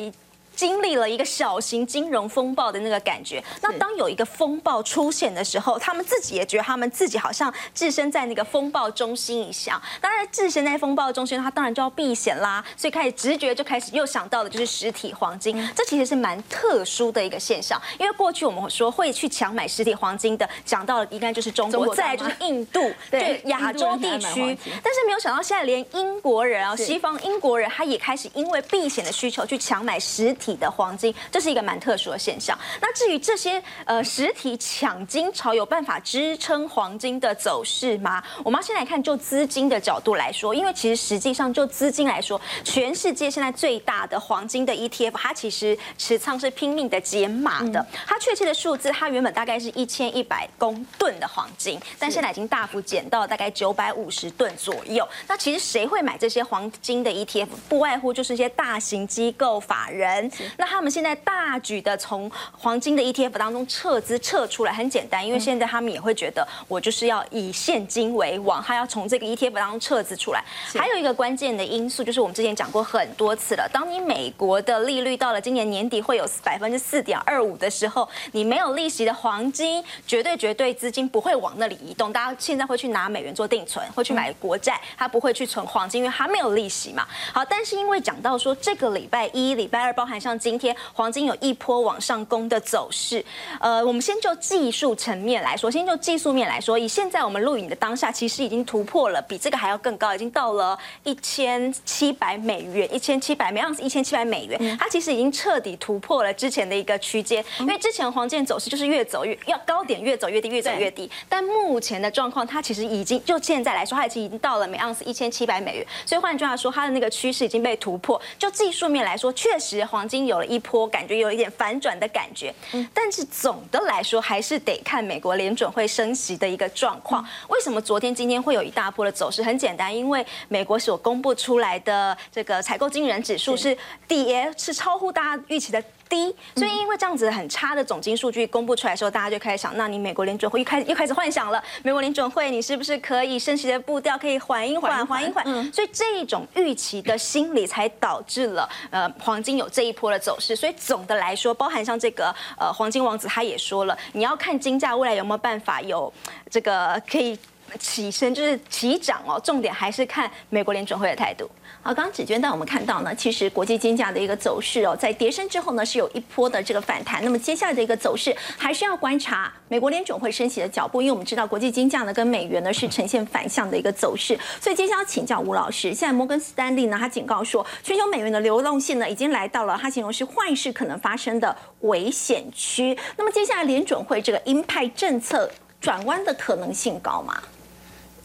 Speaker 6: 经历了一个小型金融风暴的那个感觉。那当有一个风暴出现的时候，他们自己也觉得他们自己好像置身在那个风暴中心一样。当然，置身在风暴中心，他当然就要避险啦，所以开始直觉就开始又想到的就是实体黄金。这其实是蛮特殊的一个现象，因为过去我们说会去抢买实体黄金的，讲到的应该就是中国，再来就是印度，对亚洲地区。但是没有想到现在连英国人啊，西方英国人他也开始因为避险的需求去抢买实体的黄金，这是一个蛮特殊的现象。那至于这些呃实体抢金潮有办法支撑黄金的走势吗？我们要先来看就资金的角度来说，因为其实实际上就资金来说，全世界现在最大的黄金的 ETF，它其实持仓是拼命的减码的。它确切的数字，它原本大概是一千一百公吨的黄金，但现在已经大幅减到大概九百五十吨左右。那其实谁会买这些黄金的 ETF？不外乎就是一些大型机构法人。那他们现在大举的从黄金的 ETF 当中撤资撤出来，很简单，因为现在他们也会觉得我就是要以现金为王，他要从这个 ETF 当中撤资出来。还有一个关键的因素就是我们之前讲过很多次了，当你美国的利率到了今年年底会有百分之四点二五的时候，你没有利息的黄金，绝对绝对资金不会往那里移动。大家现在会去拿美元做定存，会去买国债，他不会去存黄金，因为它没有利息嘛。好，但是因为讲到说这个礼拜一、礼拜二，包含像今天黄金有一波往上攻的走势，呃，我们先就技术层面来说，先就技术面来说，以现在我们录影的当下，其实已经突破了比这个还要更高，已经到了一千七百美元，一千七百每盎司一千七百美元，它其实已经彻底突破了之前的一个区间，因为之前黄金走势就是越走越要高点，越走越低，越走越低。但目前的状况，它其实已经就现在来说，它已经已经到了每盎司一千七百美元。所以换句话说，它的那个趋势已经被突破。就技术面来说，确实黄金有了一波感觉有一点反转的感觉。但是总的来说，还是得看美国联准会升息的一个状况。为什么昨天、今天会有一大波的走势？很简单，因为美国所公布出来的这个采购经理人指数是 D A，，是超乎大家预期的。低，所以因为这样子很差的总金数据公布出来的时候，大家就开始想，那你美国联准会又开始又开始幻想了，美国联准会你是不是可以升息的步调可以缓一缓，缓一缓？所以这一种预期的心理才导致了呃黄金有这一波的走势。所以总的来说，包含像这个呃黄金王子他也说了，你要看金价未来有没有办法有这个可以起身，就是起涨哦。重点还是看美国联准会的态度。
Speaker 1: 好，刚刚芷娟带我们看到呢，其实国际金价的一个走势哦，在跌升之后呢，是有一波的这个反弹。那么接下来的一个走势，还是要观察美国联准会升息的脚步，因为我们知道国际金价呢跟美元呢是呈现反向的一个走势。所以接下来要请教吴老师，现在摩根斯丹利呢，他警告说，全球美元的流动性呢已经来到了他形容是坏事可能发生的危险区。那么接下来联准会这个鹰派政策转弯的可能性高吗？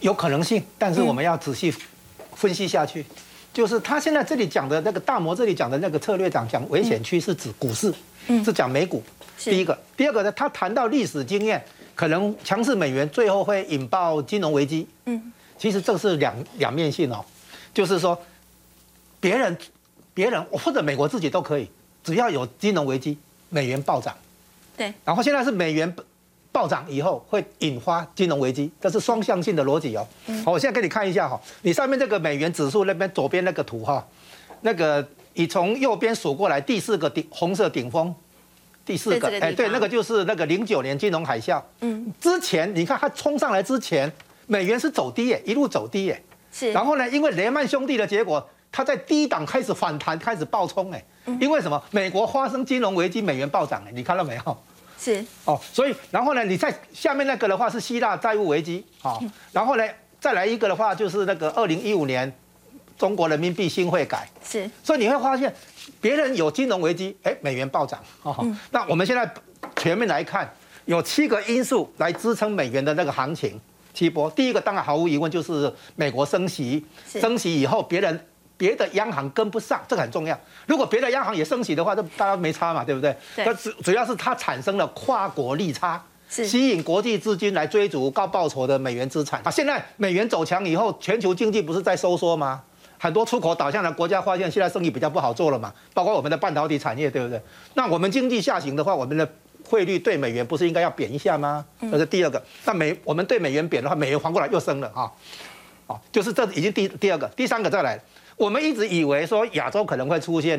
Speaker 3: 有可能性，但是我们要仔细分析下去。就是他现在这里讲的那个大摩这里讲的那个策略讲讲危险区是指股市，是讲美股。第一个，第二个呢，他谈到历史经验，可能强势美元最后会引爆金融危机。嗯，其实这是两两面性哦，就是说别人别人或者美国自己都可以，只要有金融危机，美元暴涨。
Speaker 1: 对，
Speaker 3: 然后现在是美元。暴涨以后会引发金融危机，这是双向性的逻辑哦。好，我现在给你看一下哈，你上面这个美元指数那边左边那个图哈，那个你从右边数过来第四个顶红色顶峰，第四个哎对，那个就是那个零九年金融海啸。嗯，之前你看它冲上来之前，美元是走低耶，一路走低耶。
Speaker 1: 是。
Speaker 3: 然后呢，因为雷曼兄弟的结果，它在低档开始反弹，开始暴冲哎。因为什么？美国发生金融危机，美元暴涨哎，你看到没有？
Speaker 1: 是哦，
Speaker 3: 所以然后呢，你在下面那个的话是希腊债务危机啊，然后呢再来一个的话就是那个二零一五年中国人民币新汇改
Speaker 1: 是，
Speaker 3: 所以你会发现别人有金融危机，哎，美元暴涨哦。那我们现在全面来看，有七个因素来支撑美元的那个行情七波。第一个当然毫无疑问就是美国升息，升息以后别人。别的央行跟不上，这个很重要。如果别的央行也升息的话，这大家没差嘛，对不对？
Speaker 1: 对。
Speaker 3: 主主要是它产生了跨国利差，吸引国际资金来追逐高报酬的美元资产啊。现在美元走强以后，全球经济不是在收缩吗？很多出口导向的国家发现现在生意比较不好做了嘛，包括我们的半导体产业，对不对？那我们经济下行的话，我们的汇率对美元不是应该要贬一下吗？这是第二个。那美我们对美元贬的话，美元还过来又升了啊。哦，就是这已经第第二个，第三个再来。我们一直以为说亚洲可能会出现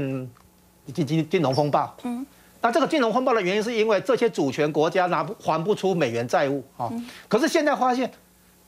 Speaker 3: 金金金融风暴。嗯，那这个金融风暴的原因是因为这些主权国家拿不还不出美元债务啊。可是现在发现，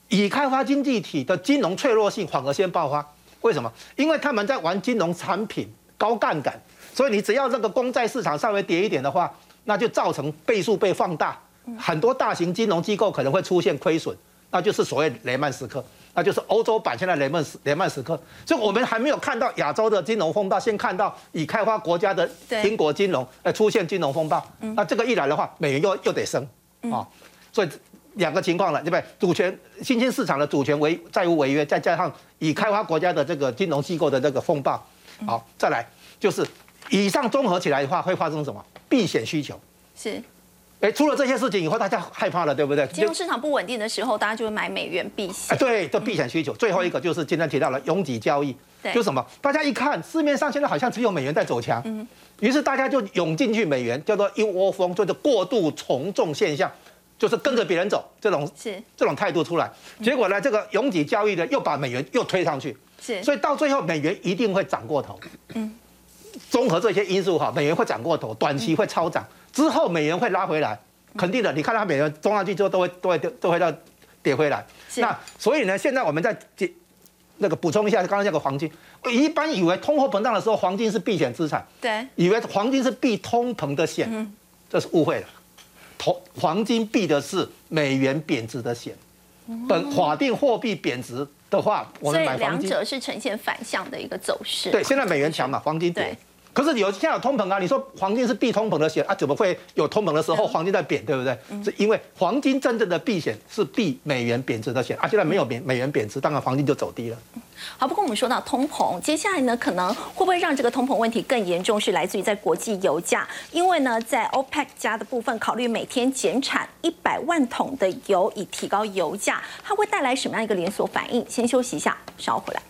Speaker 3: 已开发经济体的金融脆弱性反而先爆发。为什么？因为他们在玩金融产品高杠杆，所以你只要这个公债市场稍微跌一点的话，那就造成倍数被放大，很多大型金融机构可能会出现亏损，那就是所谓雷曼时刻。那就是欧洲版现在雷曼时雷曼时刻，所以我们还没有看到亚洲的金融风暴，先看到已开发国家的英国金融呃出现金融风暴。那这个一来的话，美元又又得升啊，所以两个情况了，对不对？主权新兴市场的主权违债务违约，再加上已开发国家的这个金融机构的这个风暴，好，再来就是以上综合起来的话，会发生什么？避险需求
Speaker 1: 是。
Speaker 3: 哎，出了这些事情以后，大家害怕了，对不对？
Speaker 1: 金融市场不稳定的时候，大家就会买美元避险。哎，
Speaker 3: 对，这避险需求。最后一个就是今天提到了拥挤交易，就什么？大家一看市面上现在好像只有美元在走强，嗯，于是大家就涌进去美元，叫做一窝蜂，就是过度从众现象，就是跟着别人走这种是这种态度出来。结果呢，这个拥挤交易呢，又把美元又推上去，是，所以到最后美元一定会涨过头。嗯，综合这些因素哈，美元会涨过头，短期会超涨。之后美元会拉回来，肯定的。你看它美元冲上去之后，都会都会都会到跌回来。那所以呢，现在我们在那个补充一下，刚刚那个黄金，一般以为通货膨胀的时候，黄金是避险资产，
Speaker 1: 对，
Speaker 3: 以为黄金是避通膨的险，这是误会了。通黄金避的是美元贬值的险。本法定货币贬值的话，我们买
Speaker 1: 黄金，两者是呈现反向的一个走势。
Speaker 3: 对，现在美元强嘛，黄金跌。可是有现在有通膨啊！你说黄金是避通膨的险啊？怎么会有通膨的时候黄金在贬，对不对？是因为黄金真正的避险是避美元贬值的险啊！现在没有美美元贬值，当然黄金就走低了。
Speaker 1: 好，不过我们说到通膨，接下来呢，可能会不会让这个通膨问题更严重？是来自于在国际油价，因为呢，在 OPEC 加的部分考虑每天减产一百万桶的油，以提高油价，它会带来什么样一个连锁反应？先休息一下，稍后回来。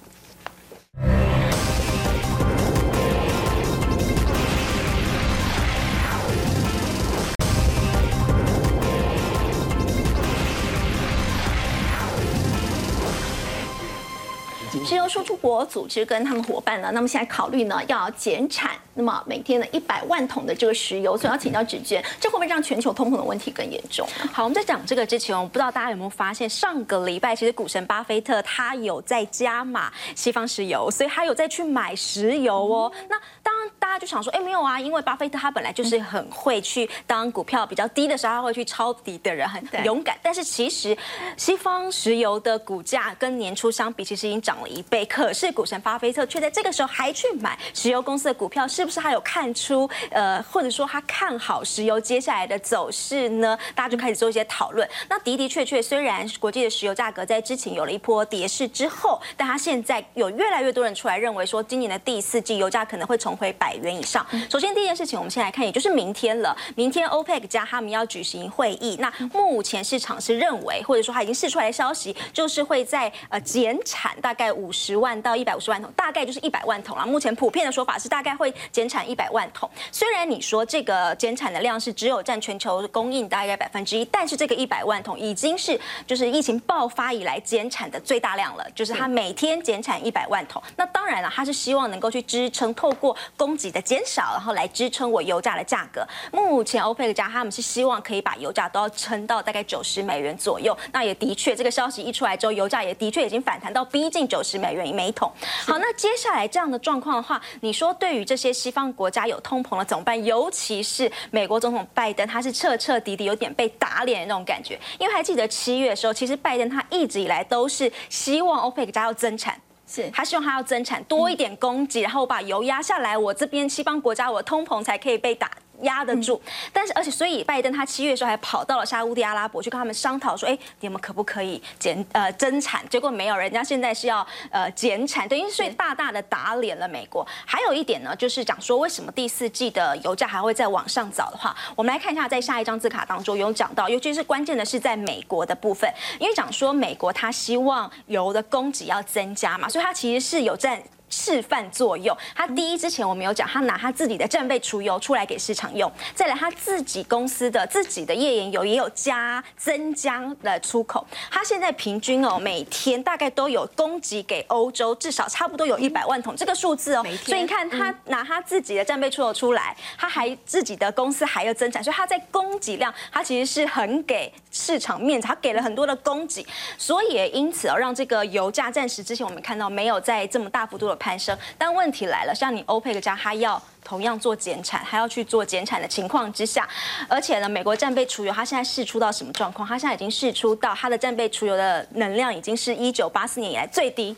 Speaker 1: 石油输出国组织跟他们伙伴呢，那么现在考虑呢要减产，那么每天的一百万桶的这个石油，所以要请教指娟，这会不会让全球通膨的问题更严重？
Speaker 6: 好，我们在讲这个之前，我不知道大家有没有发现，上个礼拜其实股神巴菲特他有在加码西方石油，所以他有在去买石油哦。那当然大家就想说，哎，没有啊，因为巴菲特他本来就是很会去当股票比较低的时候，他会去抄底的人，很勇敢。但是其实西方石油的股价跟年初相比，其实已经涨了。一倍，可是股神巴菲特却在这个时候还去买石油公司的股票，是不是他有看出呃，或者说他看好石油接下来的走势呢？大家就开始做一些讨论。那的的确确，虽然国际的石油价格在之前有了一波跌势之后，但他现在有越来越多人出来认为说，今年的第四季油价可能会重回百元以上。首先第一件事情，我们先来看，也就是明天了。明天 OPEC 加他们要举行会议，那目前市场是认为，或者说他已经试出来的消息，就是会在呃减产大概五。五十万到一百五十万桶，大概就是一百万桶了。目前普遍的说法是，大概会减产一百万桶。虽然你说这个减产的量是只有占全球供应大概百分之一，但是这个一百万桶已经是就是疫情爆发以来减产的最大量了。就是它每天减产一百万桶。那当然了，它是希望能够去支撑，透过供给的减少，然后来支撑我油价的价格。目前欧佩克家他们是希望可以把油价都要撑到大概九十美元左右。那也的确，这个消息一出来之后，油价也的确已经反弹到逼近九十。美元一每桶。好，那接下来这样的状况的话，你说对于这些西方国家有通膨了怎么办？尤其是美国总统拜登，他是彻彻底底有点被打脸的那种感觉。因为还记得七月的时候，其实拜登他一直以来都是希望欧佩克家要增产，是他希望他要增产多一点供给，然后把油压下来，我这边西方国家我通膨才可以被打。压得住，但是而且所以拜登他七月的时候还跑到了沙乌地阿拉伯去跟他们商讨说，哎，你们可不可以减呃增产？结果没有，人家现在是要呃减产，等于是大大的打脸了美国。还有一点呢，就是讲说为什么第四季的油价还会再往上走的话，我们来看一下在下一张字卡当中有讲到，尤其是关键的是在美国的部分，因为讲说美国它希望油的供给要增加嘛，所以它其实是有在。示范作用。他第一之前我们有讲，他拿他自己的战备储油出来给市场用，再来他自己公司的自己的页岩油也有加增加的出口。他现在平均哦，每天大概都有供给给欧洲，至少差不多有一百万桶这个数字哦。所以你看他拿他自己的战备出口出来，他还自己的公司还要增产，所以他在供给量，他其实是很给市场面子，他给了很多的供给，所以也因此哦，让这个油价暂时之前我们看到没有在这么大幅度的攀升。但问题来了，像你欧佩克家，他要同样做减产，还要去做减产的情况之下，而且呢，美国战备储油，它现在试出到什么状况？它现在已经试出到它的战备储油的能量已经是一九八四年以来最低。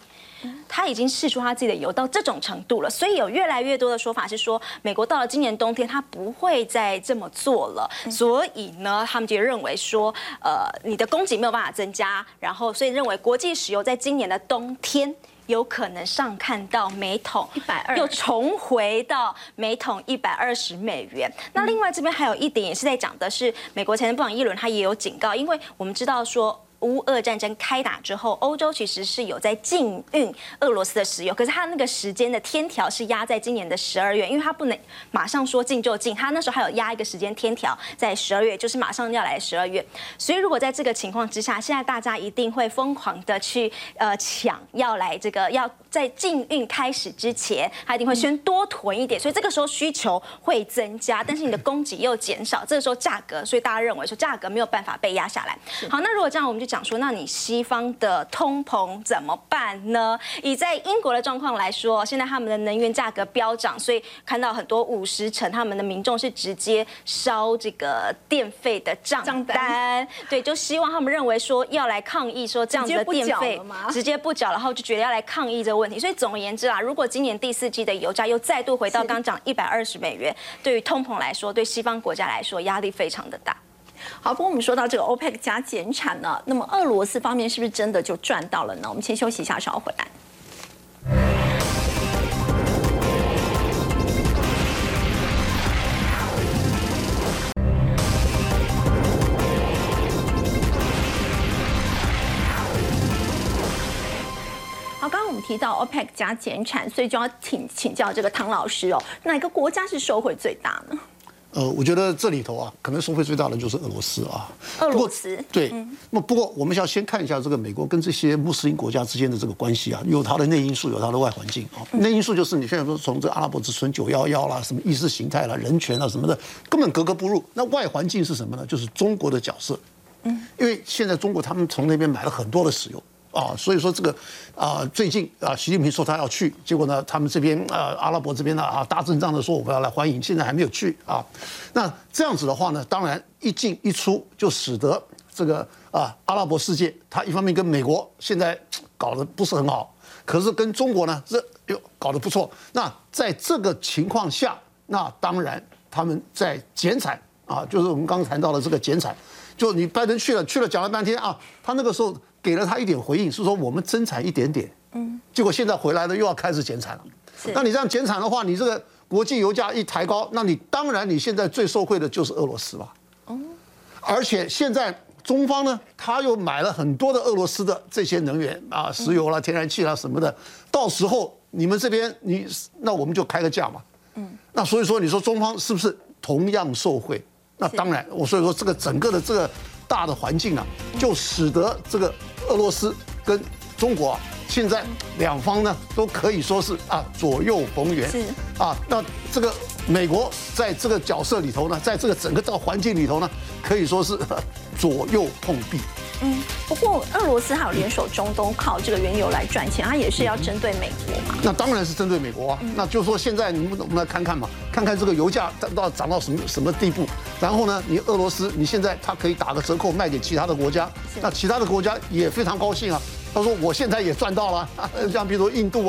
Speaker 6: 他已经试出他自己的油到这种程度了，所以有越来越多的说法是说，美国到了今年冬天，他不会再这么做了。所以呢，他们就认为说，呃，你的供给没有办法增加，然后所以认为国际石油在今年的冬天有可能上看到每桶
Speaker 1: 一百二，
Speaker 6: 又重回到每桶一百二十美元。那另外这边还有一点也是在讲的是，美国财政部长耶伦他也有警告，因为我们知道说。乌俄战争开打之后，欧洲其实是有在禁运俄罗斯的石油，可是它那个时间的天条是压在今年的十二月，因为它不能马上说禁就禁，它那时候还有压一个时间天条在十二月，就是马上要来十二月。所以如果在这个情况之下，现在大家一定会疯狂的去呃抢，要来这个要在禁运开始之前，他一定会先多囤一点，所以这个时候需求会增加，但是你的供给又减少，这个时候价格，所以大家认为说价格没有办法被压下来。好，那如果这样，我们就。讲说，那你西方的通膨怎么办呢？以在英国的状况来说，现在他们的能源价格飙涨，所以看到很多五十成他们的民众是直接烧这个电费的账单，对，就希望他们认为说要来抗议，说这样子的电费直接不缴，然后就觉得要来抗议这个问题。所以总而言之啊，如果今年第四季的油价又再度回到刚讲一百二十美元，对于通膨来说，对西方国家来说压力非常的大。
Speaker 1: 好，不过我们说到这个 OPEC 加减产呢，那么俄罗斯方面是不是真的就赚到了呢？我们先休息一下，稍后回来。好，刚刚我们提到 OPEC 加减产，所以就要请请教这个唐老师哦，哪个国家是受惠最大呢？
Speaker 5: 呃，我觉得这里头啊，可能收费最大的就是俄罗斯啊。
Speaker 1: 俄罗斯
Speaker 5: 对，那不过我们要先看一下这个美国跟这些穆斯林国家之间的这个关系啊，有它的内因素，有它的外环境啊。内因素就是你现在说从这阿拉伯之春九幺幺啦，什么意识形态啦、人权啦什么的，根本格格不入。那外环境是什么呢？就是中国的角色。嗯，因为现在中国他们从那边买了很多的石油。啊，所以说这个啊，最近啊，习近平说他要去，结果呢，他们这边啊，阿拉伯这边呢啊，大阵仗的说我们要来欢迎，现在还没有去啊。那这样子的话呢，当然一进一出就使得这个啊，阿拉伯世界，它一方面跟美国现在搞得不是很好，可是跟中国呢这又搞得不错。那在这个情况下，那当然他们在减产啊，就是我们刚刚谈到的这个减产，就你拜登去了去了讲了半天啊，他那个时候。给了他一点回应，是说我们增产一点点，嗯，结果现在回来了又要开始减产了。那你这样减产的话，你这个国际油价一抬高，那你当然你现在最受惠的就是俄罗斯吧？哦，而且现在中方呢，他又买了很多的俄罗斯的这些能源啊，石油啦、天然气啦什么的，到时候你们这边你那我们就开个价嘛，嗯，那所以说你说中方是不是同样受惠？那当然，我所以说这个整个的这个。大的环境啊，就使得这个俄罗斯跟中国啊，现在两方呢都可以说是啊左右逢源，是。啊，那这个美国在这个角色里头呢，在这个整个这个环境里头呢，可以说是 左右碰壁。
Speaker 1: 嗯，不过俄罗斯还有联手中东，靠这个原油来赚钱，它也是要针对美国嘛？
Speaker 5: 那当然是针对美国啊。那就说现在你们我们来看看嘛，看看这个油价涨到涨到什么什么地步，然后呢，你俄罗斯你现在它可以打个折扣卖给其他的国家，那其他的国家也非常高兴啊。他说我现在也赚到了，像比如说印度啊。